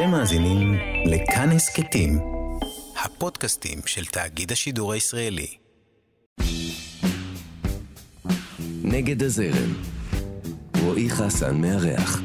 אתם מאזינים לכאן הסכתים, הפודקאסטים של תאגיד השידור הישראלי. נגד הזרם, רועי חסן מארח.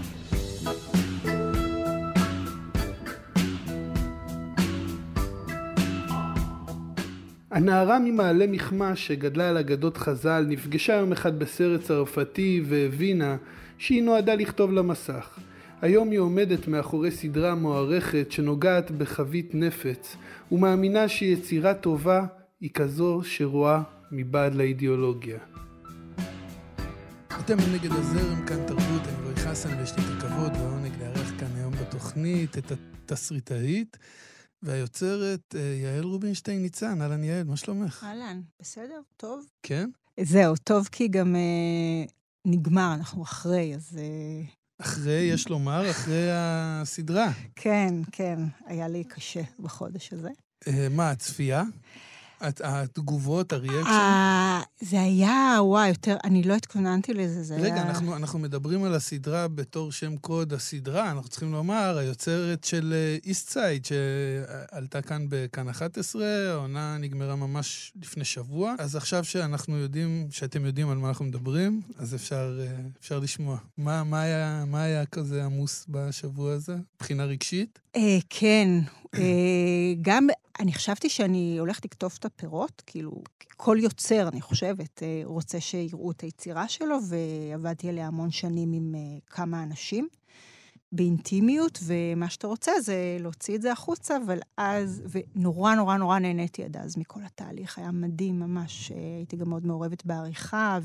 הנערה ממעלה מכמש שגדלה על אגדות חז"ל נפגשה יום אחד בסרט צרפתי והבינה שהיא נועדה לכתוב למסך. היום היא עומדת מאחורי סדרה מוערכת שנוגעת בחבית נפץ ומאמינה שיצירה טובה היא כזו שרואה מבעד לאידיאולוגיה. אתם נגד הזרם, כאן תרבות, אני רועי חסן ויש לי את הכבוד והעונג לארח כאן היום בתוכנית את התסריטאית והיוצרת אה, יעל רובינשטיין ניצן. אהלן יעל, מה שלומך? אהלן, בסדר, טוב. כן? זהו, טוב כי גם אה, נגמר, אנחנו אחרי, אז... אה... אחרי, יש לומר, אחרי הסדרה. כן, כן, היה לי קשה בחודש הזה. אה, מה, הצפייה? התגובות, הריאקשן? אה, זה היה, וואי, יותר, אני לא התכוננתי לזה, זה רגע, היה... רגע, אנחנו, אנחנו מדברים על הסדרה בתור שם קוד הסדרה, אנחנו צריכים לומר, היוצרת של איסט uh, סייד, שעלתה כאן בכאן 11, העונה נגמרה ממש לפני שבוע, אז עכשיו שאנחנו יודעים, שאתם יודעים על מה אנחנו מדברים, אז אפשר, uh, אפשר לשמוע. מה, מה, היה, מה היה כזה עמוס בשבוע הזה, מבחינה רגשית? כן, גם אני חשבתי שאני הולכת לקטוף את הפירות, כאילו, כל יוצר, אני חושבת, אה, רוצה שיראו את היצירה שלו, ועבדתי עליה המון שנים עם אה, כמה אנשים, באינטימיות, ומה שאתה רוצה זה להוציא את זה החוצה, אבל אז, ונורא נורא נורא נהניתי עד אז מכל התהליך, היה מדהים ממש, אה, הייתי גם מאוד מעורבת בעריכה,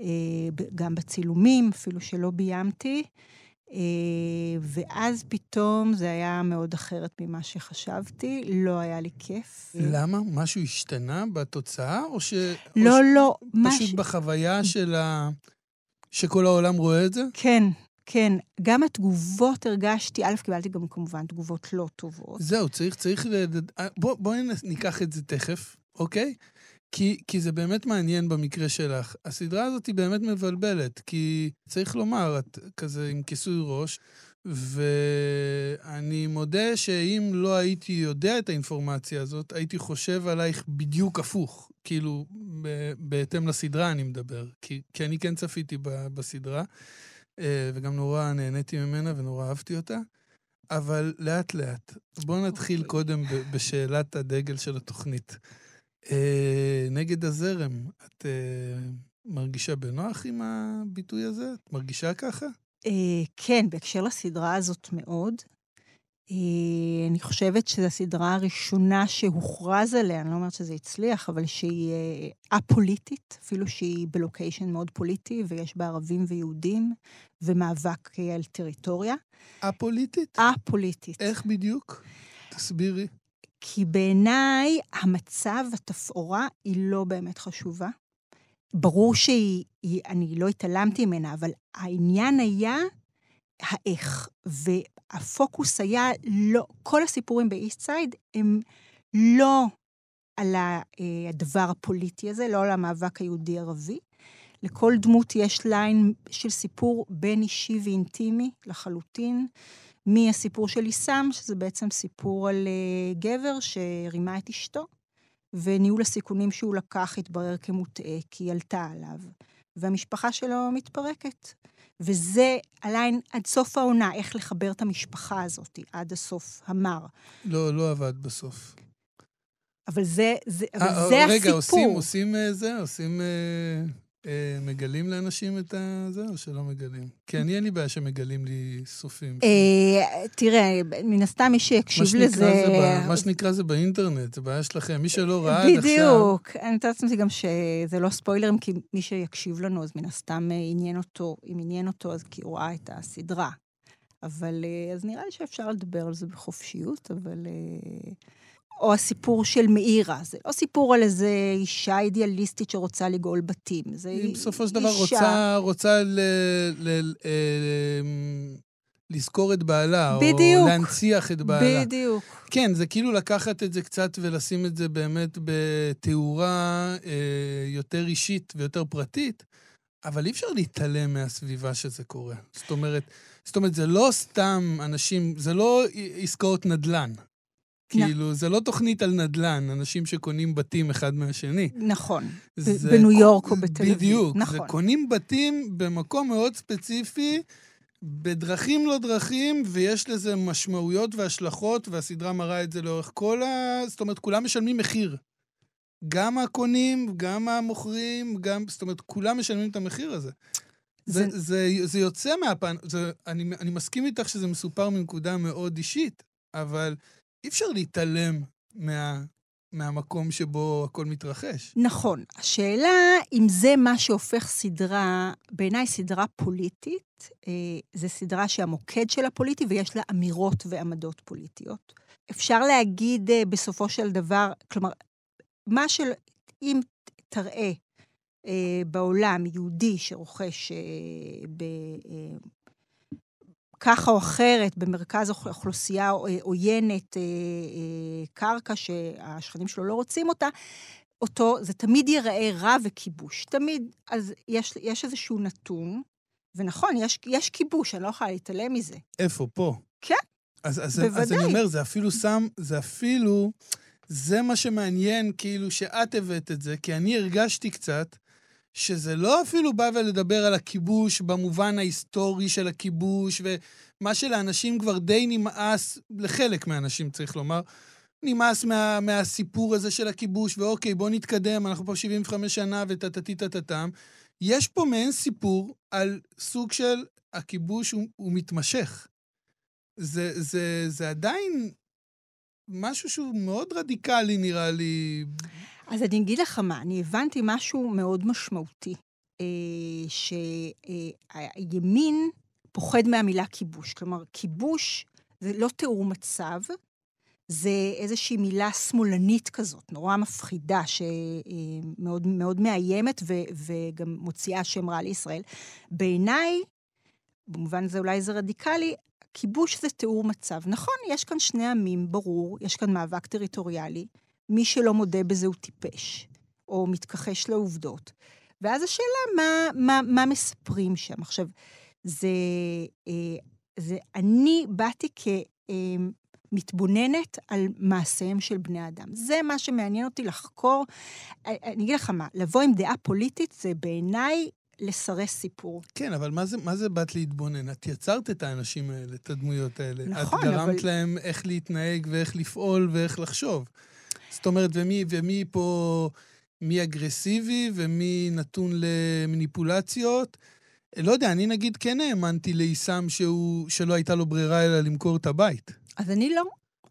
וגם בצילומים, אפילו שלא ביימתי. אה, ואז פתאום זה היה מאוד אחרת ממה שחשבתי, לא היה לי כיף. למה? משהו השתנה בתוצאה, או ש... לא, או לא. ש... פשוט מש... בחוויה של ה... שכל העולם רואה את זה? כן, כן. גם התגובות הרגשתי, א', קיבלתי גם כמובן תגובות לא טובות. זהו, צריך, צריך... בואי בוא ניקח את זה תכף, אוקיי? כי, כי זה באמת מעניין במקרה שלך. הסדרה הזאת היא באמת מבלבלת, כי צריך לומר, את כזה עם כיסוי ראש, ואני מודה שאם לא הייתי יודע את האינפורמציה הזאת, הייתי חושב עלייך בדיוק הפוך. כאילו, בהתאם לסדרה אני מדבר, כי, כי אני כן צפיתי בסדרה, אה, וגם נורא נהניתי ממנה ונורא אהבתי אותה. אבל לאט-לאט. בואו נתחיל אוקיי. קודם בשאלת הדגל של התוכנית. אה, נגד הזרם, את אה, מרגישה בנוח עם הביטוי הזה? את מרגישה ככה? אה, כן, בהקשר לסדרה הזאת מאוד. אה, אני חושבת שזו הסדרה הראשונה שהוכרז עליה, אני לא אומרת שזה הצליח, אבל שהיא אה, א-פוליטית, אפילו שהיא בלוקיישן מאוד פוליטי, ויש בה ערבים ויהודים, ומאבק אה, על טריטוריה. א-פוליטית? א-פוליטית. איך בדיוק? תסבירי. כי בעיניי המצב, התפאורה, היא לא באמת חשובה. ברור שהיא, היא, אני לא התעלמתי ממנה, אבל העניין היה האיך. והפוקוס היה לא, כל הסיפורים ב East Side הם לא על אה, הדבר הפוליטי הזה, לא על המאבק היהודי-ערבי. לכל דמות יש line של סיפור בין אישי ואינטימי לחלוטין. מהסיפור של עיסם, שזה בעצם סיפור על אה, גבר שרימה את אשתו, וניהול הסיכונים שהוא לקח התברר כמוטעה, כי היא עלתה עליו, והמשפחה שלו מתפרקת. וזה הליין עד סוף העונה, איך לחבר את המשפחה הזאת עד הסוף המר. לא, לא עבד בסוף. אבל זה, זה, אבל 아, אה, זה רגע, הסיפור. רגע, עושים, עושים אה, זה, עושים... אה, מגלים לאנשים את זה, או שלא מגלים? כי אני, אין לי בעיה שמגלים לי סופים. אה, תראה, מן הסתם מי שיקשיב לזה... מה שנקרא זה באינטרנט, זה בעיה שלכם. מי שלא ראה עד עכשיו... בדיוק. אני מתארת לעצמי גם שזה לא ספוילרים, כי מי שיקשיב לנו, אז מן הסתם אה, עניין אותו, אם עניין אותו, אז כי הוא ראה את הסדרה. אבל אז נראה לי שאפשר לדבר על זה בחופשיות, אבל... או הסיפור של מאירה. זה לא סיפור על איזה אישה אידיאליסטית שרוצה לגאול בתים. זה היא בסופו של דבר אישה... רוצה, רוצה ל, ל, ל, אה, לזכור את בעלה, בדיוק. או להנציח את בעלה. בדיוק. כן, זה כאילו לקחת את זה קצת ולשים את זה באמת בתאורה אה, יותר אישית ויותר פרטית, אבל אי אפשר להתעלם מהסביבה שזה קורה. זאת אומרת, זאת אומרת, זה לא סתם אנשים, זה לא עסקאות נדל"ן. כאילו, זה לא תוכנית על נדל"ן, אנשים שקונים בתים אחד מהשני. נכון, זה, בניו יורק או בתל אביב. בדיוק, נכון. זה קונים בתים במקום מאוד ספציפי, בדרכים לא דרכים, ויש לזה משמעויות והשלכות, והסדרה מראה את זה לאורך כל ה... זאת אומרת, כולם משלמים מחיר. גם הקונים, גם המוכרים, גם... זאת אומרת, כולם משלמים את המחיר הזה. זה, זה, זה, זה יוצא מהפן... זה, אני, אני מסכים איתך שזה מסופר מנקודה מאוד אישית, אבל אי אפשר להתעלם מה, מהמקום שבו הכל מתרחש. נכון. השאלה אם זה מה שהופך סדרה, בעיניי סדרה פוליטית, אה, זו סדרה שהמוקד שלה פוליטי ויש לה אמירות ועמדות פוליטיות. אפשר להגיד אה, בסופו של דבר, כלומר, מה של... אם תראה אה, בעולם יהודי שרוכש אה, ב... אה, ככה או אחרת, במרכז אוכלוסייה עוינת, אה, אה, קרקע שהשכנים שלו לא רוצים אותה, אותו, זה תמיד ייראה רע וכיבוש. תמיד. אז יש, יש איזשהו נתון, ונכון, יש, יש כיבוש, אני לא יכולה להתעלם מזה. איפה? פה? כן, אז, אז, בוודאי. אז אני אומר, זה אפילו שם, זה אפילו, זה מה שמעניין, כאילו, שאת הבאת את זה, כי אני הרגשתי קצת שזה לא אפילו בא ולדבר על הכיבוש במובן ההיסטורי של הכיבוש, ומה שלאנשים כבר די נמאס, לחלק מהאנשים צריך לומר, נמאס מה, מהסיפור הזה של הכיבוש, ואוקיי, בואו נתקדם, אנחנו פה 75 שנה וטטטי-טטטם. יש פה מעין סיפור על סוג של הכיבוש הוא, הוא מתמשך. זה, זה, זה עדיין משהו שהוא מאוד רדיקלי, נראה לי. אז אני אגיד לך מה, אני הבנתי משהו מאוד משמעותי, אה, שהימין פוחד מהמילה כיבוש. כלומר, כיבוש זה לא תיאור מצב, זה איזושהי מילה שמאלנית כזאת, נורא מפחידה, שמאוד מאוד מאיימת ו, וגם מוציאה שם רע לישראל. בעיניי, במובן הזה אולי זה רדיקלי, כיבוש זה תיאור מצב. נכון, יש כאן שני עמים, ברור, יש כאן מאבק טריטוריאלי. מי שלא מודה בזה הוא טיפש, או מתכחש לעובדות. ואז השאלה, מה, מה, מה מספרים שם? עכשיו, זה, אה, זה, אני באתי כמתבוננת אה, על מעשיהם של בני אדם. זה מה שמעניין אותי לחקור. אה, אני אגיד לך מה, לבוא עם דעה פוליטית זה בעיניי לסרס סיפור. כן, אבל מה זה, מה זה באת להתבונן? את יצרת את האנשים האלה, את הדמויות האלה. נכון, את גרמת אבל... להם איך להתנהג ואיך לפעול ואיך לחשוב. זאת אומרת, ומי, ומי פה, מי אגרסיבי ומי נתון למניפולציות. לא יודע, אני נגיד כן האמנתי לעיסם שהוא, שלא הייתה לו ברירה אלא למכור את הבית. אז אני לא.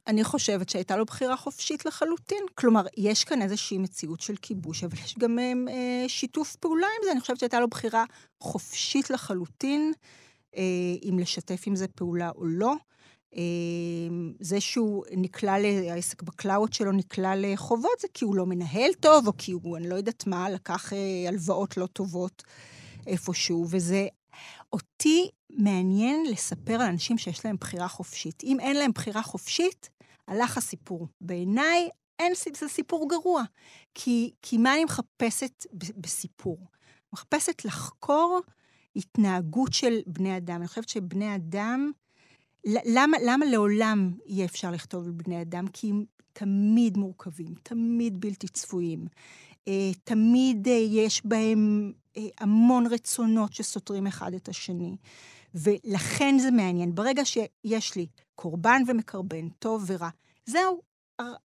אני חושבת שהייתה לו בחירה חופשית לחלוטין. כלומר, יש כאן איזושהי מציאות של כיבוש, אבל יש גם אה, שיתוף פעולה עם זה. אני חושבת שהייתה לו בחירה חופשית לחלוטין, אה, אם לשתף עם זה פעולה או לא. אמ, זה שהוא נקלע, העסק בקלאוד שלו נקלע לחובות, זה כי הוא לא מנהל טוב, או כי הוא, אני לא יודעת מה, לקח אה, הלוואות לא טובות איפשהו, וזה... אותי מעניין לספר על אנשים שיש להם בחירה חופשית. אם אין להם בחירה חופשית, הלך הסיפור. בעיניי, אין, זה סיפור גרוע. כי, כי מה אני מחפשת בסיפור? מחפשת לחקור התנהגות של בני אדם. אני חושבת שבני אדם, למה, למה לעולם יהיה אפשר לכתוב על בני אדם? כי הם תמיד מורכבים, תמיד בלתי צפויים. אה, תמיד אה, יש בהם אה, המון רצונות שסותרים אחד את השני. ולכן זה מעניין. ברגע שיש לי קורבן ומקרבן, טוב ורע, זהו,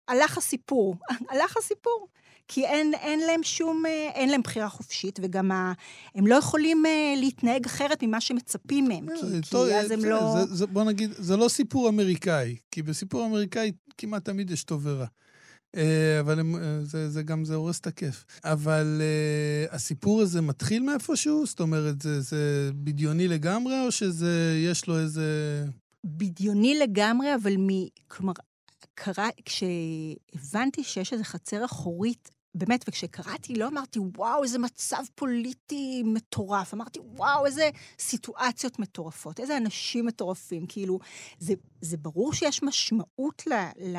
הלך הסיפור. הלך הסיפור. כי אין, אין להם שום, אה, אין להם בחירה חופשית, וגם ה, הם לא יכולים אה, להתנהג אחרת ממה שמצפים מהם, כי, אה, טוב, כי אז הם לא... זה, זה, בוא נגיד, זה לא סיפור אמריקאי, כי בסיפור אמריקאי כמעט תמיד יש טוב ורע. אבל הם, זה, זה גם, זה הורס את הכיף. אבל uh, הסיפור הזה מתחיל מאיפשהו? זאת אומרת, זה, זה בדיוני לגמרי, או שזה, יש לו איזה... בדיוני לגמרי, אבל מ... כלומר, קרא, כשהבנתי שיש איזו חצר אחורית, באמת, וכשקראתי, לא אמרתי, וואו, איזה מצב פוליטי מטורף. אמרתי, וואו, איזה סיטואציות מטורפות, איזה אנשים מטורפים. כאילו, זה, זה ברור שיש משמעות ל, ל,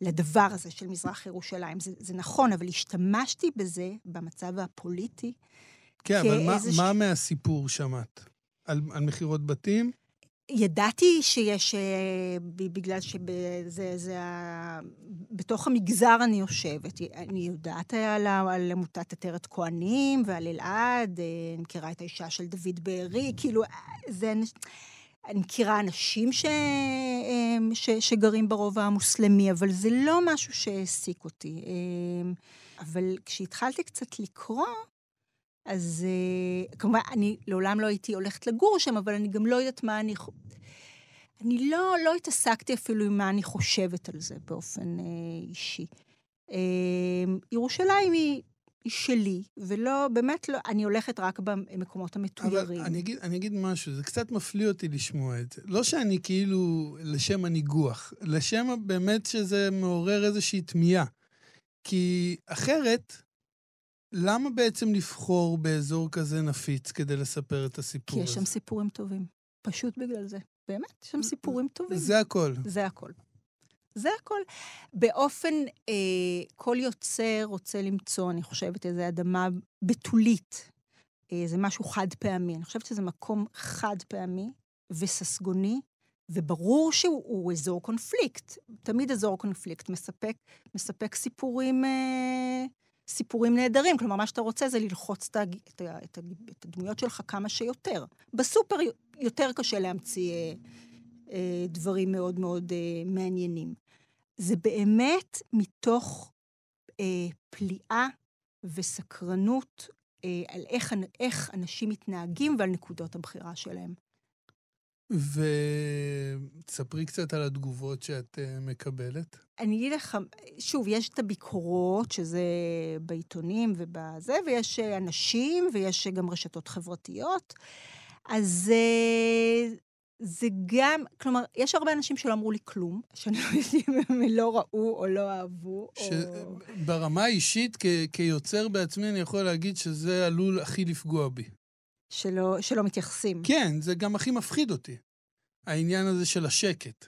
לדבר הזה של מזרח ירושלים. זה, זה נכון, אבל השתמשתי בזה, במצב הפוליטי, כן, אבל מה, ש... מה מהסיפור שמעת? על, על מכירות בתים? ידעתי שיש, אה, בגלל שזה, זה. בתוך המגזר אני יושבת. אני יודעת על, עמותת עטרת כהנים ועל אלעד, אה, אני מכירה את האישה של דוד בארי, כאילו, זה... אני מכירה אנשים ש, אה, ש, שגרים ברובע המוסלמי, אבל זה לא משהו שהעסיק אותי. אבל כשהתחלתי קצת לקרוא, אז uh, כמובן, אני לעולם לא הייתי הולכת לגור שם, אבל אני גם לא יודעת מה אני... אני לא, לא התעסקתי אפילו עם מה אני חושבת על זה באופן uh, אישי. Uh, ירושלים היא, היא שלי, ולא, באמת לא, אני הולכת רק במקומות המתוירים. אבל אני אגיד, אני אגיד משהו, זה קצת מפליא אותי לשמוע את זה. לא שאני כאילו לשם הניגוח, לשם באמת שזה מעורר איזושהי תמיהה. כי אחרת, למה בעצם לבחור באזור כזה נפיץ כדי לספר את הסיפור הזה? כי יש שם סיפורים טובים. פשוט בגלל זה. באמת, יש שם סיפורים טובים. זה הכל. זה הכל. זה הכל. באופן, אה, כל יוצר רוצה למצוא, אני חושבת, איזו אדמה בתולית. אה, זה משהו חד פעמי. אני חושבת שזה מקום חד פעמי וססגוני, וברור שהוא אזור קונפליקט. תמיד אזור קונפליקט מספק, מספק סיפורים... אה, סיפורים נהדרים. כלומר, מה שאתה רוצה זה ללחוץ את, הדמויות שלך כמה שיותר. בסופר יותר קשה להמציא אה, אה, דברים מאוד מאוד אה, מעניינים. זה באמת מתוך אה, פליאה וסקרנות אה, על איך, איך אנשים מתנהגים ועל נקודות הבחירה שלהם. ותספרי קצת על התגובות שאת uh, מקבלת. אני אגיד לך, שוב, יש את הביקורות, שזה בעיתונים ובזה, ויש אה, אנשים, ויש גם רשתות חברתיות. אז זה גם, כלומר, יש הרבה אנשים שלא אמרו לי כלום, שאני לא יודעת אם הם לא ראו או לא אהבו. ש... או... ברמה האישית, כ- כיוצר בעצמי, אני יכול להגיד שזה עלול הכי לפגוע בי. שלא, שלא מתייחסים. כן, זה גם הכי מפחיד אותי, העניין הזה של השקט.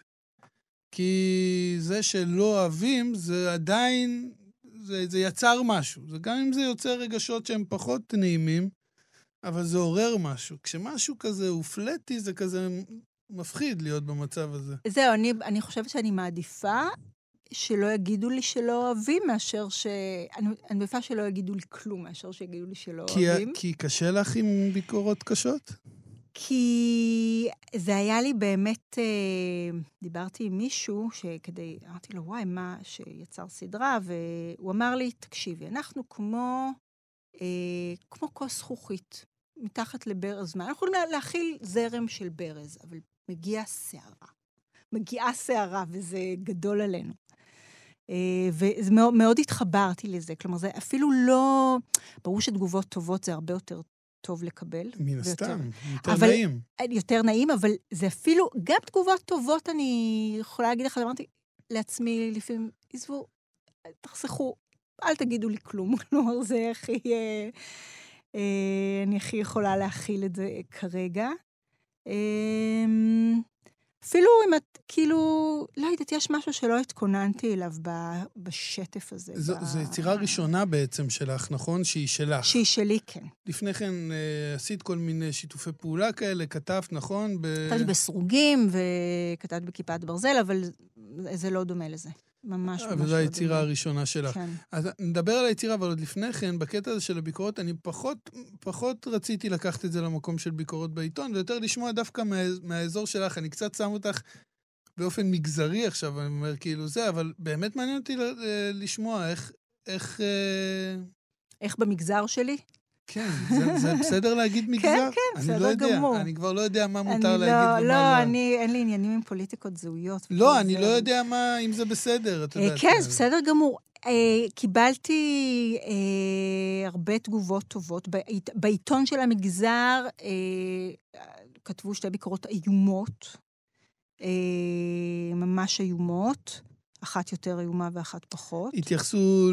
כי זה שלא אוהבים, זה עדיין, זה, זה יצר משהו. זה גם אם זה יוצר רגשות שהם פחות נעימים, אבל זה עורר משהו. כשמשהו כזה הוא פלטי, זה כזה מפחיד להיות במצב הזה. זהו, אני, אני חושבת שאני מעדיפה שלא יגידו לי שלא אוהבים, מאשר ש... אני, אני מעדיפה שלא יגידו לי כלום, מאשר שיגידו לי שלא כי אוהבים. כי קשה לך עם ביקורות קשות? כי זה היה לי באמת, אה, דיברתי עם מישהו שכדי, אמרתי לו, וואי, מה, שיצר סדרה, והוא אמר לי, תקשיבי, אנחנו כמו, אה, כמו כוס זכוכית, מתחת לברז מים. אנחנו יכולים להכיל זרם של ברז, אבל מגיעה סערה. מגיעה סערה, וזה גדול עלינו. אה, ומאוד התחברתי לזה. כלומר, זה אפילו לא... ברור שתגובות טובות זה הרבה יותר טוב לקבל. מן הסתם, יותר אבל, נעים. יותר נעים, אבל זה אפילו, גם תגובות טובות אני יכולה להגיד לך, אמרתי לעצמי לפעמים, עזבו, תחסכו, אל תגידו לי כלום. כלומר, זה הכי... אה, אה, אני הכי יכולה להכיל את זה כרגע. אה, אפילו אם את, כאילו, לא יודעת, יש משהו שלא התכוננתי אליו בשטף הזה. זו, ב... זו יצירה ראשונה בעצם שלך, נכון? שהיא שלך. שהיא שלי, כן. לפני כן אה, עשית כל מיני שיתופי פעולה כאלה, כתבת, נכון? ב... כתבתי בסרוגים וכתבת בכיפת ברזל, אבל זה לא דומה לזה. ממש ממש. וזו היצירה הראשונה שלך. כן. אז נדבר על היצירה, אבל עוד לפני כן, בקטע הזה של הביקורות, אני פחות, פחות רציתי לקחת את זה למקום של ביקורות בעיתון, ויותר לשמוע דווקא מה, מהאזור שלך. אני קצת שם אותך באופן מגזרי עכשיו, אני אומר כאילו זה, אבל באמת מעניין אותי לשמוע איך... איך, אה, איך במגזר שלי? כן, זה, זה בסדר להגיד כן, מגזר? כן, כן, בסדר לא גמור. אני כבר לא יודע מה מותר להגיד לא, ומה לא. לא, אני, אין לי עניינים עם פוליטיקות זהויות. לא, אני זה... לא יודע מה, אם זה בסדר, את אה, יודעת. כן, זה בסדר גמור. אה, קיבלתי אה, הרבה תגובות טובות. בעית, בעיתון של המגזר כתבו שתי ביקורות איומות, ממש איומות. אחת יותר איומה ואחת פחות. התייחסו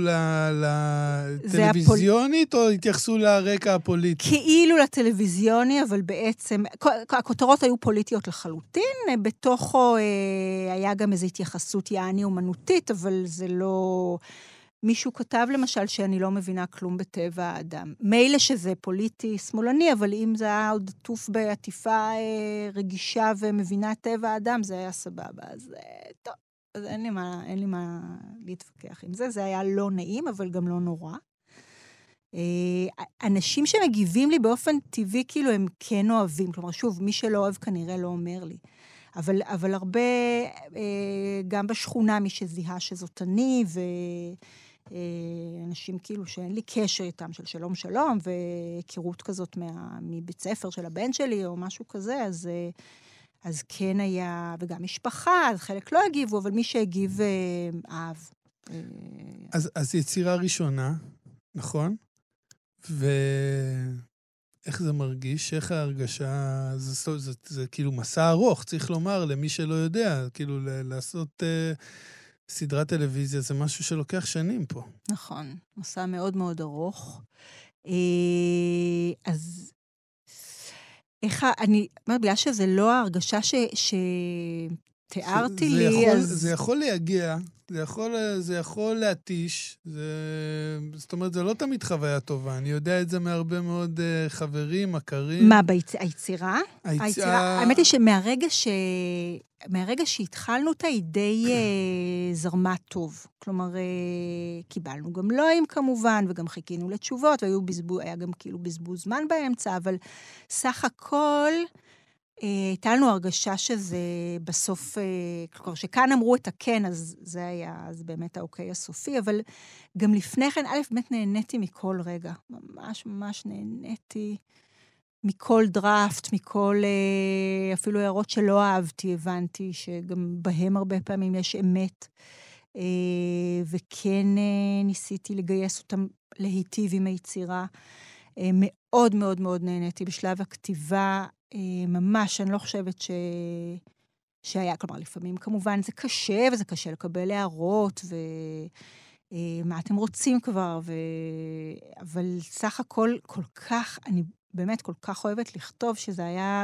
לטלוויזיונית הפול... או התייחסו לרקע הפוליטי? כאילו לטלוויזיוני, אבל בעצם, הכותרות היו פוליטיות לחלוטין, בתוכו אה, היה גם איזו התייחסות יעני אומנותית, אבל זה לא... מישהו כתב למשל שאני לא מבינה כלום בטבע האדם. מילא שזה פוליטי שמאלני, אבל אם זה היה עוד עטוף בעטיפה אה, רגישה ומבינה את טבע האדם, זה היה סבבה. אז אה, טוב, אז אין לי, מה, אין לי מה להתווכח עם זה. זה היה לא נעים, אבל גם לא נורא. אה, אנשים שמגיבים לי באופן טבעי, כאילו, הם כן אוהבים. כלומר, שוב, מי שלא אוהב כנראה לא אומר לי. אבל, אבל הרבה, אה, גם בשכונה, מי שזיהה שזאת אני, ואנשים כאילו שאין לי קשר איתם, של שלום שלום, והיכרות כזאת מה, מבית ספר של הבן שלי, או משהו כזה, אז, אה, אז כן היה, וגם משפחה, אז חלק לא הגיבו, אבל מי שהגיב אהב. אז, אז יצירה ראשונה, נכון? ו... איך זה מרגיש? איך ההרגשה? זה, זה, זה, זה כאילו מסע ארוך, צריך לומר, למי שלא יודע. כאילו, לעשות אה, סדרת טלוויזיה זה משהו שלוקח שנים פה. נכון, מסע מאוד מאוד ארוך. אה, אז איך, אני אומרת, בגלל שזה לא ההרגשה ש, שתיארתי זה לי, יכול, אז... זה יכול להגיע, זה יכול, זה יכול להתיש, זה, זאת אומרת, זה לא תמיד חוויה טובה. אני יודע את זה מהרבה מאוד uh, חברים, מכרים. מה, ביצירה? היצירה? היצירה? האמת היא שמהרגע ש... מהרגע שהתחלנו אותה, היא די uh, זרמה טוב. כלומר, uh, קיבלנו גם לואים כמובן, וגם חיכינו לתשובות, והיה גם כאילו בזבוז זמן באמצע, אבל סך הכל... הייתה לנו הרגשה שזה בסוף, כלומר, שכאן אמרו את הכן, אז זה היה אז באמת האוקיי הסופי, אבל גם לפני כן, א', באמת נהניתי מכל רגע. ממש ממש נהניתי מכל דראפט, מכל אפילו הערות שלא אהבתי, הבנתי שגם בהם הרבה פעמים יש אמת. וכן ניסיתי לגייס אותם להיטיב עם היצירה. מאוד מאוד מאוד נהניתי בשלב הכתיבה. ממש, אני לא חושבת ש... שהיה, כלומר, לפעמים כמובן זה קשה, וזה קשה לקבל הערות, ומה אתם רוצים כבר, ו... אבל סך הכל, כל כך, אני באמת כל כך אוהבת לכתוב, שזה היה,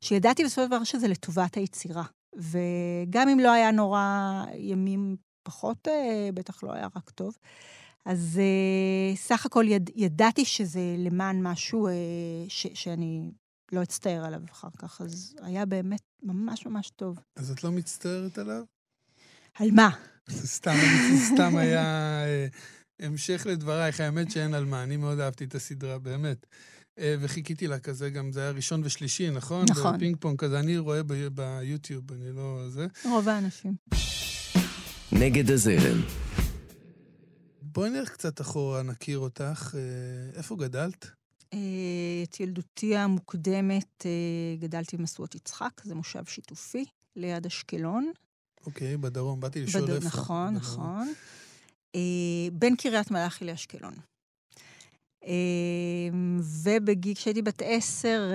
שידעתי בסופו של דבר שזה לטובת היצירה. וגם אם לא היה נורא ימים פחות, בטח לא היה רק טוב. אז סך הכל יד, ידעתי שזה למען משהו ש, שאני לא אצטער עליו אחר כך, אז היה באמת ממש ממש טוב. אז את לא מצטערת עליו? על מה? זה סתם, סתם היה אה, המשך לדברייך, האמת שאין על מה, אני מאוד אהבתי את הסדרה, באמת. אה, וחיכיתי לה כזה, גם זה היה ראשון ושלישי, נכון? נכון. בפינג פונג כזה, אני רואה ביוטיוב, אני לא... זה. רוב האנשים. נגד הזרם. בואי נלך קצת אחורה, נכיר אותך. אה, איפה גדלת? את ילדותי המוקדמת גדלתי במשואות יצחק, זה מושב שיתופי, ליד אשקלון. אוקיי, בדרום, באתי לשאול איפה. נכון, נכון. בין קריית מלאכי לאשקלון. ובגיל, כשהייתי בת עשר,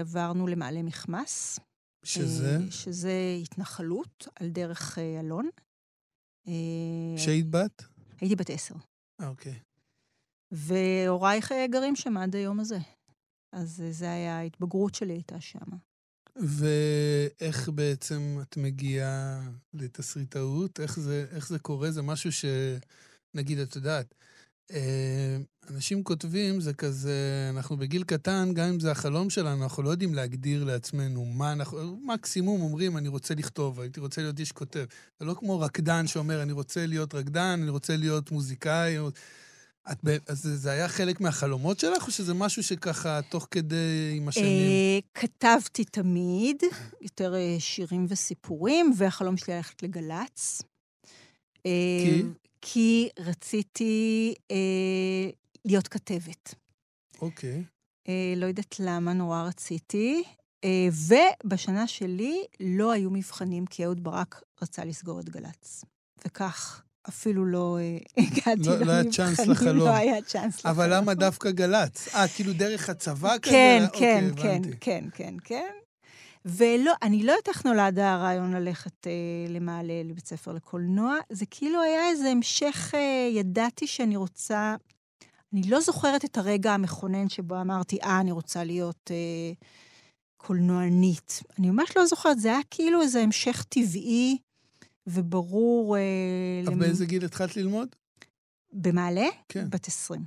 עברנו למעלה מכמס. שזה? שזה התנחלות על דרך אלון. כשהיית בת? הייתי בת עשר. אוקיי. והורייך גרים שם עד היום הזה. אז זה היה, ההתבגרות שלי הייתה שם. ואיך בעצם את מגיעה לתסריטאות? איך זה, איך זה קורה? זה משהו ש... נגיד, את יודעת, אנשים כותבים, זה כזה, אנחנו בגיל קטן, גם אם זה החלום שלנו, אנחנו לא יודעים להגדיר לעצמנו מה אנחנו... מקסימום אומרים, אני רוצה לכתוב, הייתי רוצה להיות איש כותב. זה לא כמו רקדן שאומר, אני רוצה להיות רקדן, אני רוצה להיות מוזיקאי. את, אז זה היה חלק מהחלומות שלך, או שזה משהו שככה, תוך כדי עם השנים? כתבתי תמיד, יותר שירים וסיפורים, והחלום שלי ללכת לגל"צ. כי? כי רציתי להיות כתבת. אוקיי. לא יודעת למה, נורא רציתי. ובשנה שלי לא היו מבחנים, כי אהוד ברק רצה לסגור את גל"צ. וכך אפילו לא הגעתי לא, לא היה צ'אנס לחלום. לא היה צ'אנס לחלום. אבל למה דווקא גל"צ? אה, כאילו דרך הצבא כזה? כן, כן, אוקיי, כן, כן, כן, כן. ולא, אני לא יודעת איך נולד הרעיון ללכת אה, למעלה לבית ספר לקולנוע. זה כאילו היה איזה המשך, אה, ידעתי שאני רוצה... אני לא זוכרת את הרגע המכונן שבו אמרתי, אה, אני רוצה להיות אה, קולנוענית. אני ממש לא זוכרת, זה היה כאילו איזה המשך טבעי וברור... אבל למ... באיזה גיל התחלת ללמוד? במעלה? כן. בת 20.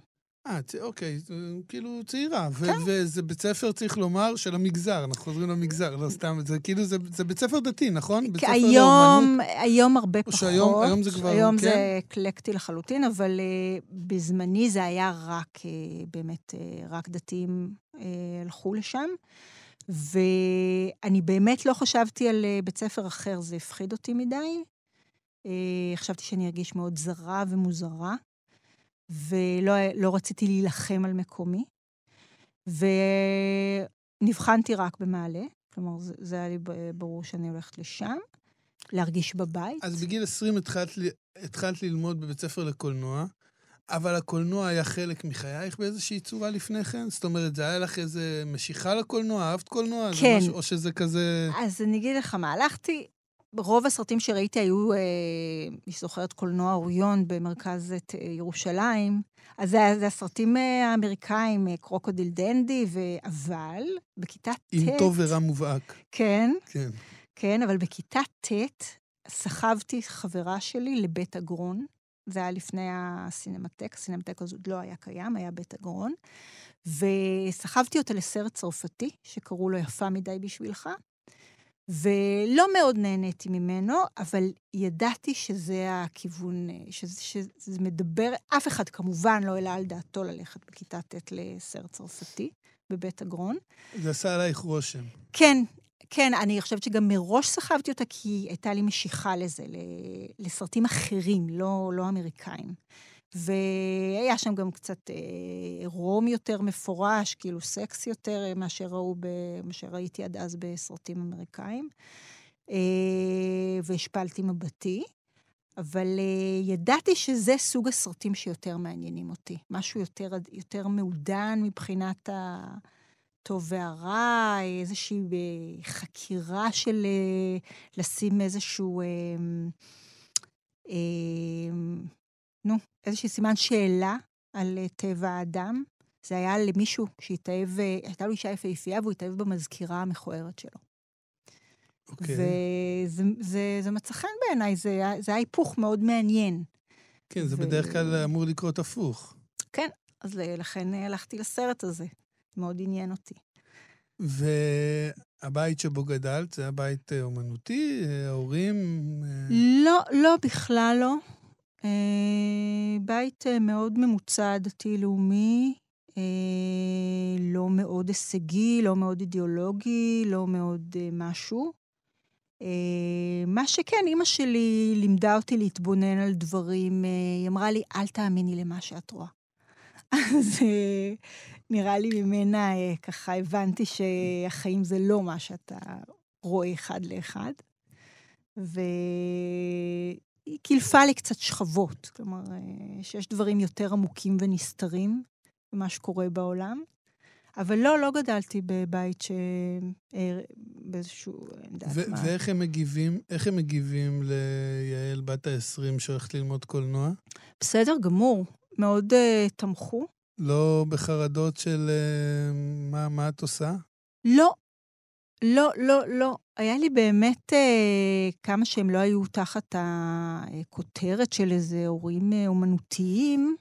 אה, צ- אוקיי, כאילו צעירה. כן. וזה בית ספר, צריך לומר, של המגזר. אנחנו חוזרים למגזר, לא סתם, זה כאילו, זה, זה בית ספר דתי, נכון? בית ספר היום, לאומנות. היום הרבה פחות. שהיום- היום זה כבר- היום כן? זה אקלקטי לחלוטין, אבל uh, בזמני זה היה רק, uh, באמת, uh, רק דתיים uh, הלכו לשם. ואני באמת לא חשבתי על uh, בית ספר אחר, זה הפחיד אותי מדי. Uh, חשבתי שאני ארגיש מאוד זרה ומוזרה, ולא לא רציתי להילחם על מקומי. ונבחנתי רק במעלה, כלומר, זה, זה היה לי ברור שאני הולכת לשם, להרגיש בבית. אז בגיל 20 התחלת, התחלת ללמוד בבית ספר לקולנוע, אבל הקולנוע היה חלק מחייך באיזושהי צורה לפני כן? זאת אומרת, זה היה לך איזה משיכה לקולנוע? אהבת קולנוע? כן. משהו, או שזה כזה... אז אני אגיד לך מה, הלכתי, רוב הסרטים שראיתי היו, אה, מי שזוכרת, קולנוע אוריון במרכז את, אה, ירושלים. אז זה, זה הסרטים אה, האמריקאים, אה, קרוקודיל דנדי, ו... אבל בכיתה ט'... עם טוב ורע מובהק. כן, כן. כן, אבל בכיתה ט' סחבתי חברה שלי לבית אגרון. זה היה לפני הסינמטק, הסינמטק הזה עוד לא היה קיים, היה בית אגרון. וסחבתי אותה לסרט צרפתי, שקראו לו יפה מדי בשבילך. ולא מאוד נהניתי ממנו, אבל ידעתי שזה הכיוון, אה, שזה, שזה מדבר, אף אחד כמובן לא העלה על דעתו ללכת בכיתה ט' לסרט צרפתי בבית אגרון. זה עשה עלייך רושם. כן, כן, אני חושבת שגם מראש סחבתי אותה, כי הייתה לי משיכה לזה, לסרטים אחרים, לא, לא אמריקאים. והיה שם גם קצת אה, עירום יותר מפורש, כאילו סקס יותר אה, מאשר ראו, ב, מאשר ראיתי עד אז בסרטים אמריקאים. אה, והשפלתי מבטי, אבל אה, ידעתי שזה סוג הסרטים שיותר מעניינים אותי. משהו יותר, יותר מעודן מבחינת ה... טוב והרע, איזושהי אה, חקירה של אה, לשים איזשהו, אה, אה, נו, איזשהו סימן שאלה על אה, טבע האדם. זה היה למישהו שהתאהב, אה, הייתה לו אישה יפהפייה והוא התאהב במזכירה המכוערת שלו. אוקיי. וזה זה, זה מצא חן בעיניי, זה, זה היה היפוך מאוד מעניין. כן, זה ו- בדרך כלל אמור לקרות הפוך. אז לכן אה, הלכתי לסרט הזה, מאוד עניין אותי. והבית שבו גדלת, זה היה בית אה, אומנותי? ההורים? לא, לא, בכלל לא. אה, בית אה, מאוד ממוצע, דתי-לאומי, אה, לא מאוד הישגי, לא מאוד אידיאולוגי, לא מאוד משהו. מה שכן, אימא שלי לימדה אותי להתבונן על דברים. היא אמרה לי, אל תאמיני למה שאת רואה. אז אה, נראה לי ממנה, ככה הבנתי שהחיים זה לא מה שאתה רואה אחד לאחד. והיא קילפה לי קצת שכבות, כלומר, אה, שיש דברים יותר עמוקים ונסתרים במה שקורה בעולם. אבל לא, לא גדלתי בבית ש... אה, באיזשהו... ו- מה. ואיך הם מגיבים, איך הם מגיבים ליעל בת ה-20 שהולכת ללמוד קולנוע? בסדר גמור, מאוד uh, תמכו. לא בחרדות של אה, מה, מה את עושה? לא, לא, לא, לא. היה לי באמת אה, כמה שהם לא היו תחת הכותרת של איזה הורים אה, אומנותיים,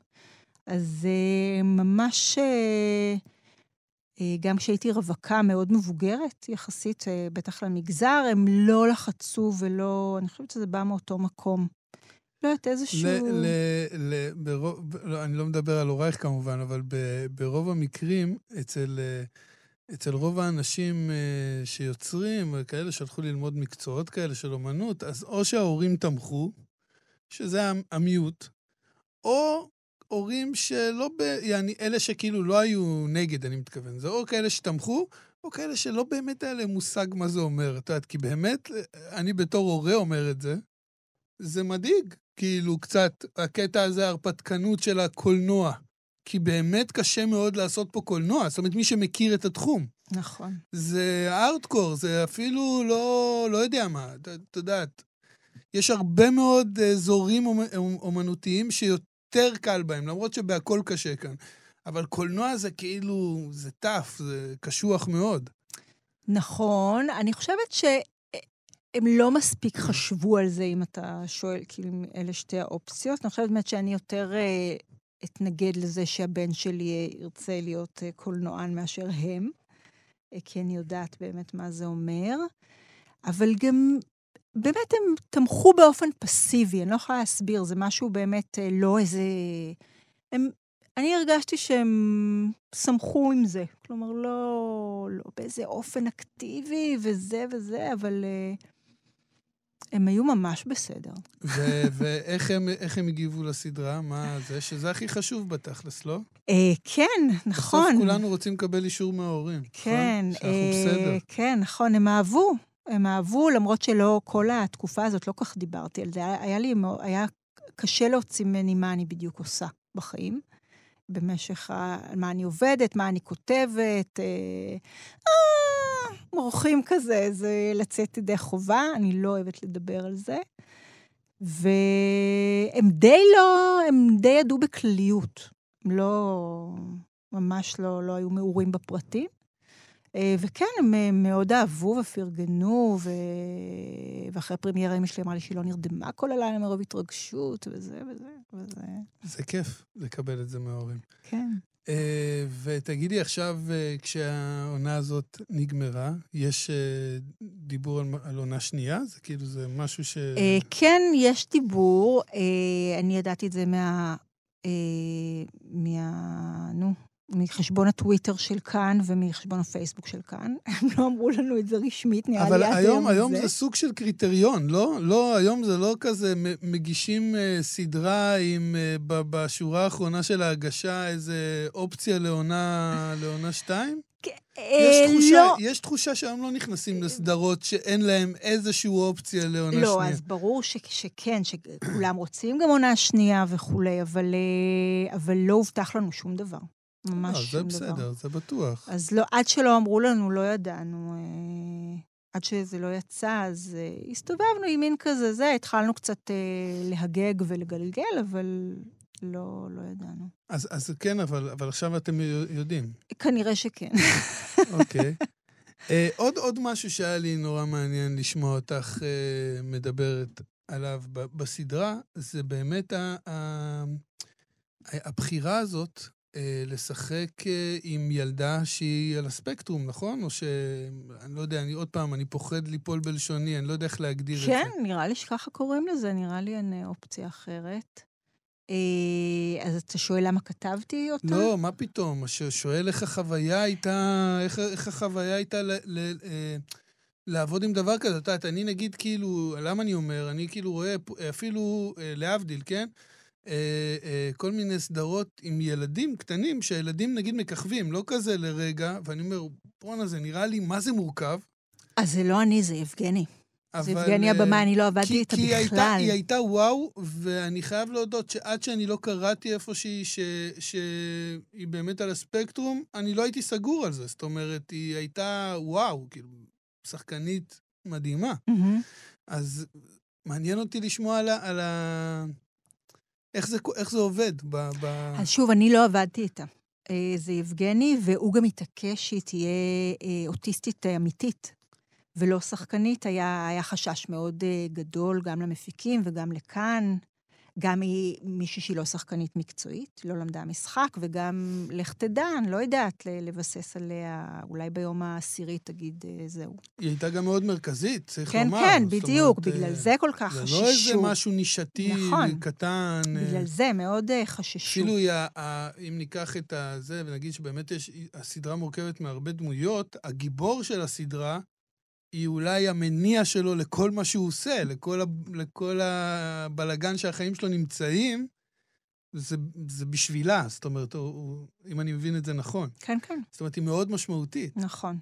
אז אה, ממש, אה, אה, גם כשהייתי רווקה מאוד מבוגרת יחסית, אה, בטח למגזר, הם לא לחצו ולא, אני חושבת שזה בא מאותו מקום. לא יודעת, איזשהו... ל, ל, ל, ברוב, לא, אני לא מדבר על הורייך כמובן, אבל ב, ברוב המקרים, אצל, אה, אצל רוב האנשים אה, שיוצרים, כאלה שהלכו ללמוד מקצועות כאלה של אומנות, אז או שההורים תמכו, שזה המ- המיעוט, או הורים שלא, ב, יעני, אלה שכאילו לא היו נגד, אני מתכוון. זה או כאלה שתמכו, או כאלה שלא באמת היה להם מושג מה זה אומר. את יודעת, כי באמת, אה, אני בתור הורה אומר את זה, זה מדאיג, כאילו, קצת, הקטע הזה, ההרפתקנות של הקולנוע. כי באמת קשה מאוד לעשות פה קולנוע, זאת אומרת, מי שמכיר את התחום. נכון. זה ארטקור, זה אפילו לא, לא יודע מה, את יודעת. יש הרבה מאוד אזורים אומ- אומנותיים שיותר קל בהם, למרות שבהכל קשה כאן. אבל קולנוע זה כאילו, זה טף, זה קשוח מאוד. נכון, אני חושבת ש... הם לא מספיק חשבו על זה, אם אתה שואל, כאילו, אלה שתי האופציות. אני חושבת באמת שאני יותר אה, אתנגד לזה שהבן שלי אה, ירצה להיות אה, קולנוען מאשר הם, אה, כי אני יודעת באמת מה זה אומר. אבל גם, באמת הם תמכו באופן פסיבי, אני לא יכולה להסביר, זה משהו באמת לא איזה... הם, אני הרגשתי שהם שמחו עם זה. כלומר, לא, לא באיזה אופן אקטיבי וזה וזה, אבל uh, הם היו ממש בסדר. ואיך הם, הם הגיבו לסדרה? מה זה? שזה הכי חשוב בתכלס, לא? Uh, כן, נכון. בסוף כולנו רוצים לקבל אישור מההורים, כן, נכון? שאנחנו בסדר. כן, נכון, הם אהבו. הם אהבו, למרות שלא, כל התקופה הזאת, לא כך דיברתי על זה. היה, לי, היה קשה להוציא ממני מה אני בדיוק עושה בחיים. במשך ה... מה אני עובדת, מה אני כותבת. אה, אה, מורחים כזה, זה לצאת ידי חובה, אני לא אוהבת לדבר על זה. והם די לא, הם די ידעו בכלליות. הם לא, ממש לא, לא היו מעורים בפרטים. אה, וכן, הם אה, מאוד אהבו ופרגנו, ו... ואחרי הפרמיירה אמא שלי אמרה לי שהיא לא נרדמה כל הלילה מרוב התרגשות, וזה וזה וזה. זה כיף לקבל את זה מההורים. כן. אה, ותגידי, עכשיו, אה, כשהעונה הזאת נגמרה, יש אה, דיבור על, על עונה שנייה? זה כאילו, זה משהו ש... כן, יש דיבור. אני ידעתי את זה מה... מה... נו, מחשבון הטוויטר של כאן ומחשבון הפייסבוק של כאן. הם לא אמרו לנו את זה רשמית, נראה אבל לי עד היום, הזה. היום זה סוג של קריטריון, לא? לא, היום זה לא כזה, מגישים אה, סדרה עם, אה, ב- בשורה האחרונה של ההגשה, איזה אופציה לעונה, לעונה שתיים? יש אה, תחושה, לא, יש תחושה שהיום לא נכנסים לסדרות שאין להם איזושהי אופציה לעונה לא, שנייה. אז ברור ש, שכן, שכולם רוצים גם עונה שנייה וכולי, אבל, אה, אבל לא הובטח לנו שום דבר. ממש לא, זה שום דבר. בסדר, זה בטוח. אז לא, עד שלא אמרו לנו, לא ידענו. אה, עד שזה לא יצא, אז אה, הסתובבנו עם מין כזה, זה, התחלנו קצת אה, להגג ולגלגל, אבל לא, לא ידענו. אז, אז כן, אבל, אבל עכשיו אתם יודעים. כנראה שכן. אוקיי. אה, עוד, עוד משהו שהיה לי נורא מעניין לשמוע אותך אה, מדברת עליו ב- בסדרה, זה באמת ה, ה, הבחירה הזאת לשחק אה, עם ילדה שהיא על הספקטרום, נכון? או ש... אני לא יודע, אני עוד פעם, אני פוחד ליפול בלשוני, אני לא יודע איך להגדיר את כן, זה. נראה לי שככה קוראים לזה, נראה לי אין אה, אופציה אחרת. אה, אז אתה שואל למה כתבתי אותה? לא, מה פתאום? שואל איך החוויה הייתה, איך, איך החוויה הייתה ל, ל, אה, לעבוד עם דבר כזה. את יודעת, אני נגיד כאילו, למה אני אומר? אני כאילו רואה אפילו, אה, להבדיל, כן? אה, אה, כל מיני סדרות עם ילדים קטנים, שהילדים נגיד מככבים, לא כזה לרגע, ואני אומר, בואנה, זה נראה לי מה זה מורכב. אז זה לא אני, זה יבגני. זה אבל, יבגני אה, הבמה, אני לא כי, עבדתי איתה כי היא הייתה, בכלל. היא הייתה וואו, ואני חייב להודות שעד שאני לא קראתי איפושהי ש, שהיא באמת על הספקטרום, אני לא הייתי סגור על זה. זאת אומרת, היא הייתה וואו, כאילו, שחקנית מדהימה. מהמם. אז מעניין אותי לשמוע על ה... על ה... איך, זה, איך זה עובד ב... ב... אז שוב, אני לא עבדתי איתה. אה, זה יבגני, והוא גם התעקש שהיא תהיה אה, אוטיסטית אה, אמיתית, ולא שחקנית. היה, היה חשש מאוד גדול גם למפיקים וגם לכאן. גם היא מישהי שהיא לא שחקנית מקצועית, לא למדה משחק, וגם, לך תדע, אני לא יודעת לבסס עליה, אולי ביום העשירי תגיד אה, זהו. היא הייתה גם מאוד מרכזית, צריך כן, לומר. כן, זאת בדיוק, אומרת, בגלל אה, זה כל כך זה חששו. לא איזה משהו נישתי נכון. קטן. אה, בגלל זה מאוד חששו. אפילו אם ניקח את הזה ונגיד שבאמת יש, הסדרה מורכבת מהרבה דמויות, הגיבור של הסדרה היא אולי המניע שלו לכל מה שהוא עושה, לכל, ה, לכל הבלגן שהחיים שלו נמצאים, זה, זה בשבילה, זאת אומרת, הוא, הוא, אם אני מבין את זה נכון. כן, כן. זאת אומרת, היא מאוד משמעותית. נכון.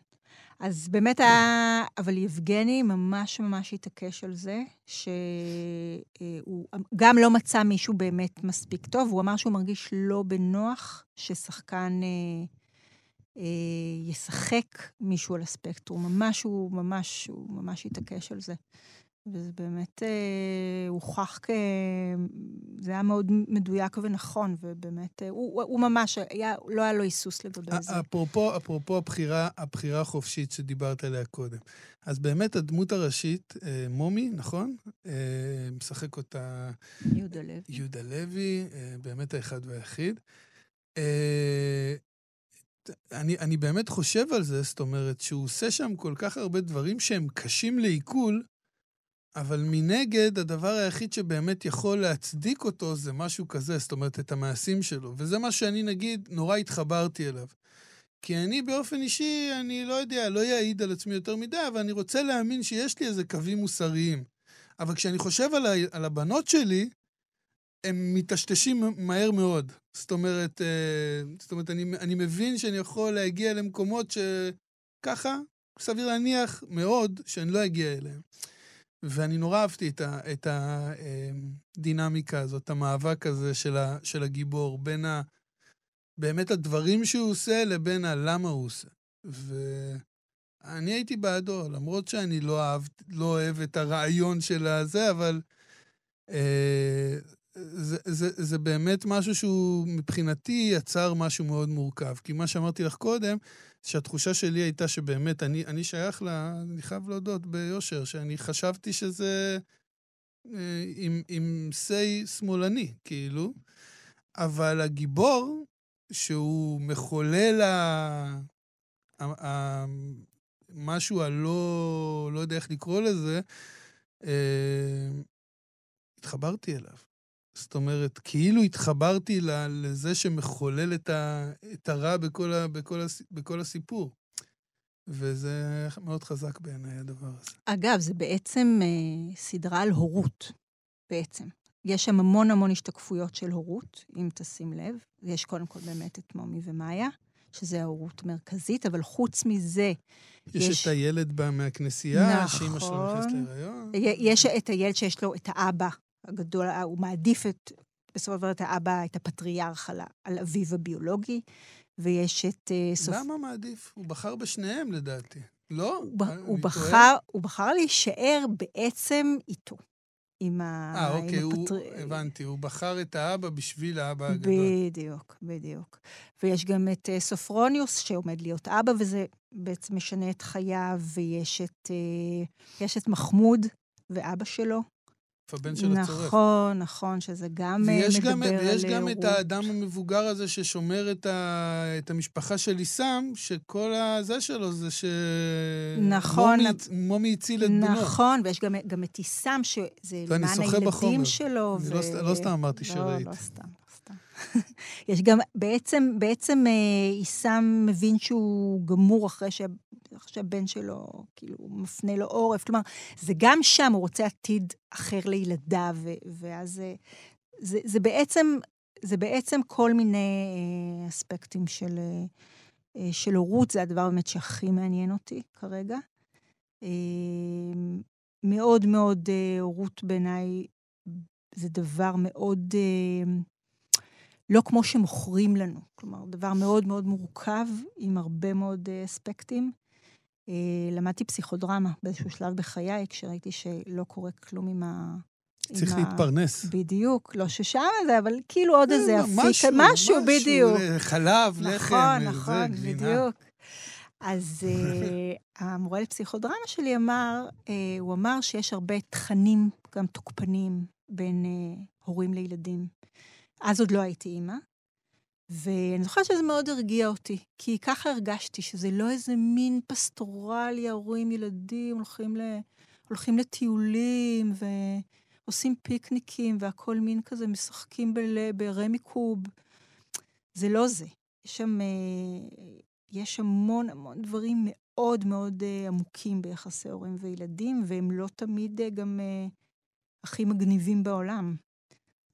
אז באמת היה... אבל יבגני ממש ממש התעקש על זה, שהוא גם לא מצא מישהו באמת מספיק טוב, הוא אמר שהוא מרגיש לא בנוח ששחקן אה, אה, ישחק מישהו על הספקטרום. ממש הוא ממש, הוא ממש התעקש על זה. וזה באמת אה, הוכח כ... זה היה מאוד מדויק ונכון, ובאמת, אה, הוא, הוא ממש, היה, לא היה לו היסוס לגבי זה. אפרופו, אפרופו הבחירה, הבחירה החופשית שדיברת עליה קודם. אז באמת הדמות הראשית, אה, מומי, נכון? אה, משחק אותה... יהודה לוי. יהודה לוי, אה, באמת האחד והיחיד. אה, אני, אני באמת חושב על זה, זאת אומרת, שהוא עושה שם כל כך הרבה דברים שהם קשים לעיכול, אבל מנגד, הדבר היחיד שבאמת יכול להצדיק אותו זה משהו כזה, זאת אומרת, את המעשים שלו. וזה מה שאני, נגיד, נורא התחברתי אליו. כי אני באופן אישי, אני לא יודע, לא אעיד על עצמי יותר מדי, אבל אני רוצה להאמין שיש לי איזה קווים מוסריים. אבל כשאני חושב על, ה, על הבנות שלי, הם מטשטשים מהר מאוד. זאת אומרת, אה, זאת אומרת אני, אני מבין שאני יכול להגיע למקומות שככה, סביר להניח מאוד שאני לא אגיע אליהם. ואני נורא אהבתי את הדינמיקה אה, הזאת, המאבק הזה של, ה, של הגיבור, בין ה... באמת הדברים שהוא עושה לבין הלמה הוא עושה. ואני הייתי בעדו, למרות שאני לא אוהב, לא אוהב את הרעיון של הזה, אבל אה, זה, זה, זה באמת משהו שהוא מבחינתי יצר משהו מאוד מורכב. כי מה שאמרתי לך קודם, שהתחושה שלי הייתה שבאמת, אני, אני שייך ל... אני חייב להודות ביושר, שאני חשבתי שזה אה, עם, say שמאלני, כאילו, אבל הגיבור, שהוא מחולל ה... משהו הלא, לא יודע איך לקרוא לזה, אה, התחברתי אליו. זאת אומרת, כאילו התחברתי לזה שמחולל את, ה, את הרע בכל, ה, בכל, בכל הסיפור. וזה מאוד חזק בעיניי, הדבר הזה. אגב, זה בעצם אה, סדרה על הורות, בעצם. יש שם המון המון השתקפויות של הורות, אם תשים לב. יש קודם כל באמת את מומי ומאיה, שזה ההורות מרכזית, אבל חוץ מזה... יש, יש... את הילד מהכנסייה, נכון, שאימא שלו נכנסת להיריון. יש את הילד שיש לו את האבא הגדול, הוא מעדיף את, בסופו של דבר את האבא, את הפטריארך על, על אביו הביולוגי, ויש את... אה, סופ... למה מעדיף? הוא בחר בשניהם לדעתי. לא? הוא, הוא, בחר, הוא בחר להישאר בעצם איתו. עם ה... אה, אוקיי, הוא, הפטר... הבנתי, הוא בחר את האבא בשביל האבא הגדול. בדיוק, בדיוק. ויש גם את אה, סופרוניוס, שעומד להיות אבא, וזה בעצם משנה את חייו, ויש את, uh, את מחמוד ואבא שלו, הבן של הצורף. נכון, נכון, שזה גם אה, מדבר גם, על... ויש גם את האדם המבוגר הזה ששומר את, ה, את המשפחה של עיסם, שכל הזה שלו זה ש... נכון. מומי, מומי הציל את בנו. נכון, ויש גם, גם את עיסם, שזה למען הילדים בחומר. שלו. אני לא ו... לא, לא סתם אמרתי לא, שראית. לא, לא סתם. יש גם, בעצם, בעצם עיסם אה, מבין שהוא גמור אחרי, ש... אחרי שהבן שלו, כאילו, מפנה לו עורף. כלומר, זה גם שם, הוא רוצה עתיד אחר לילדיו. ואז אה, זה, זה בעצם, זה בעצם כל מיני אה, אספקטים של, של הורות, זה הדבר באמת שהכי מעניין אותי כרגע. מאוד מאוד הורות בעיניי זה דבר מאוד לא כמו שמוכרים לנו. כלומר, דבר מאוד מאוד מורכב, עם הרבה מאוד uh, אספקטים. Uh, למדתי פסיכודרמה באיזשהו שלב בחיי, כשראיתי שלא קורה כלום עם ה... צריך להתפרנס. בדיוק, לא ששם זה, אבל כאילו עוד איזה אה, אפיק, משהו, משהו, בדיוק. חלב, לחם, נכון, נכון, בדיוק. אז המורה לפסיכודרמה שלי אמר, הוא אמר שיש הרבה תכנים, גם תוקפנים, בין הורים לילדים. אז עוד לא הייתי אימא, ואני זוכרת שזה מאוד הרגיע אותי, כי ככה הרגשתי, שזה לא איזה מין פסטורלי, ההורים, ילדים, הולכים, ל... הולכים לטיולים ועושים פיקניקים, והכל מין כזה, משחקים בל... ברמי קוב. זה לא זה. יש שם, אה, יש המון המון דברים מאוד מאוד אה, עמוקים ביחסי הורים וילדים, והם לא תמיד אה, גם הכי מגניבים בעולם.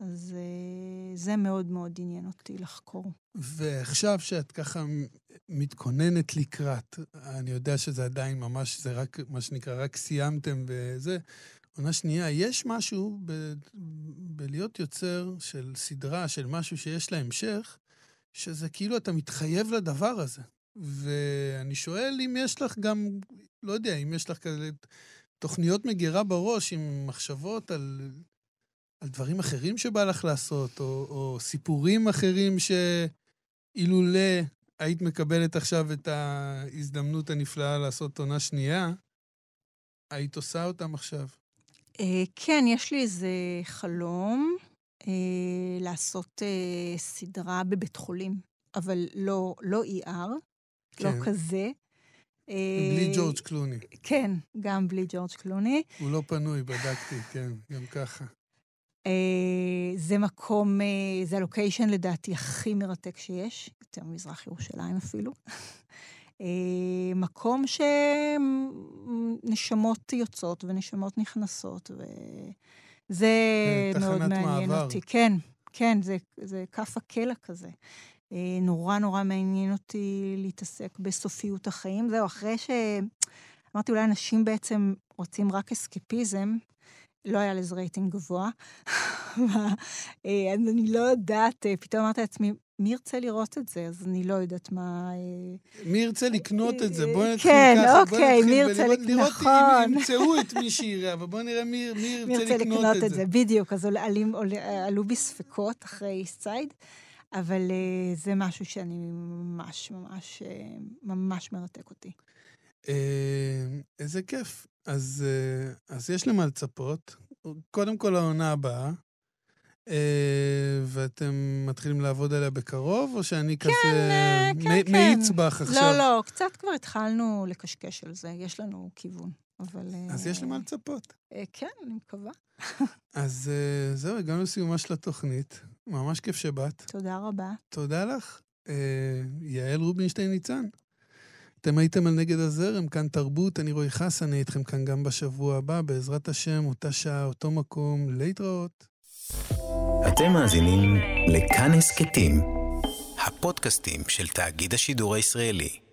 אז אה, זה מאוד מאוד עניין אותי לחקור. ועכשיו שאת ככה מתכוננת לקראת, אני יודע שזה עדיין ממש, זה רק, מה שנקרא, רק סיימתם וזה, עונה שנייה, יש משהו ב, בלהיות יוצר של סדרה, של משהו שיש לה המשך, שזה כאילו אתה מתחייב לדבר הזה. ואני שואל אם יש לך גם, לא יודע, אם יש לך כזה תוכניות מגירה בראש עם מחשבות על, על דברים אחרים שבא לך לעשות, או, או סיפורים אחרים שאילולא היית מקבלת עכשיו את ההזדמנות הנפלאה לעשות עונה שנייה, היית עושה אותם עכשיו. אה, כן, יש לי איזה חלום אה, לעשות אה, סדרה בבית חולים, אבל לא, לא ER, כן. לא כזה. בלי ג'ורג' קלוני. כן, גם בלי ג'ורג' קלוני. הוא לא פנוי, בדקתי, כן, גם ככה. זה מקום, זה הלוקיישן לדעתי הכי מרתק שיש, יותר מזרח ירושלים אפילו. אה, מקום שנשמות יוצאות ונשמות נכנסות, וזה כן, מאוד מעניין מעבר. אותי. כן, כן, זה, זה כף הקלע כזה. אה, נורא נורא מעניין אותי להתעסק בסופיות החיים. זהו, אחרי ש... אמרתי, אולי אנשים בעצם רוצים רק אסקפיזם, לא היה לזה רייטינג גבוה. אה, אני לא יודעת, פתאום אמרתי לעצמי, מי ירצה לראות את זה? אז אני לא יודעת מה... אה, מי ירצה לקנות את זה? בואי נתחיל כן, ככה. כן, אוקיי, מי ירצה לקנות, נכון. לראות אם ימצאו את מי שיראה, אבל בואי נראה מי, מי ירצה, לקנות, לקנות את זה. בדיוק, אז עלים, עלו בי ספקות אחרי סייד, אבל זה משהו שאני ממש, ממש, ממש מרתק אותי. איזה כיף. אז, uh, אז יש למה לצפות. קודם כל העונה הבאה. אה, ואתם מתחילים לעבוד עליה בקרוב, או שאני כן, כזה אה, כן, כן. מאיץ בך עכשיו? לא, לא, קצת כבר התחלנו לקשקש על זה, יש לנו כיוון, אבל... אז יש למה לצפות. כן, אני מקווה. אז זהו, הגענו לסיומה של התוכנית. ממש כיף שבאת. תודה רבה. תודה לך. יעל רובינשטיין ניצן. אתם הייתם על נגד הזרם, כאן תרבות, אני רועי חסן, אני איתכם כאן גם בשבוע הבא, בעזרת השם, אותה שעה, אותו מקום, להתראות. אתם מאזינים לכאן הסכתים, הפודקאסטים של תאגיד השידור הישראלי.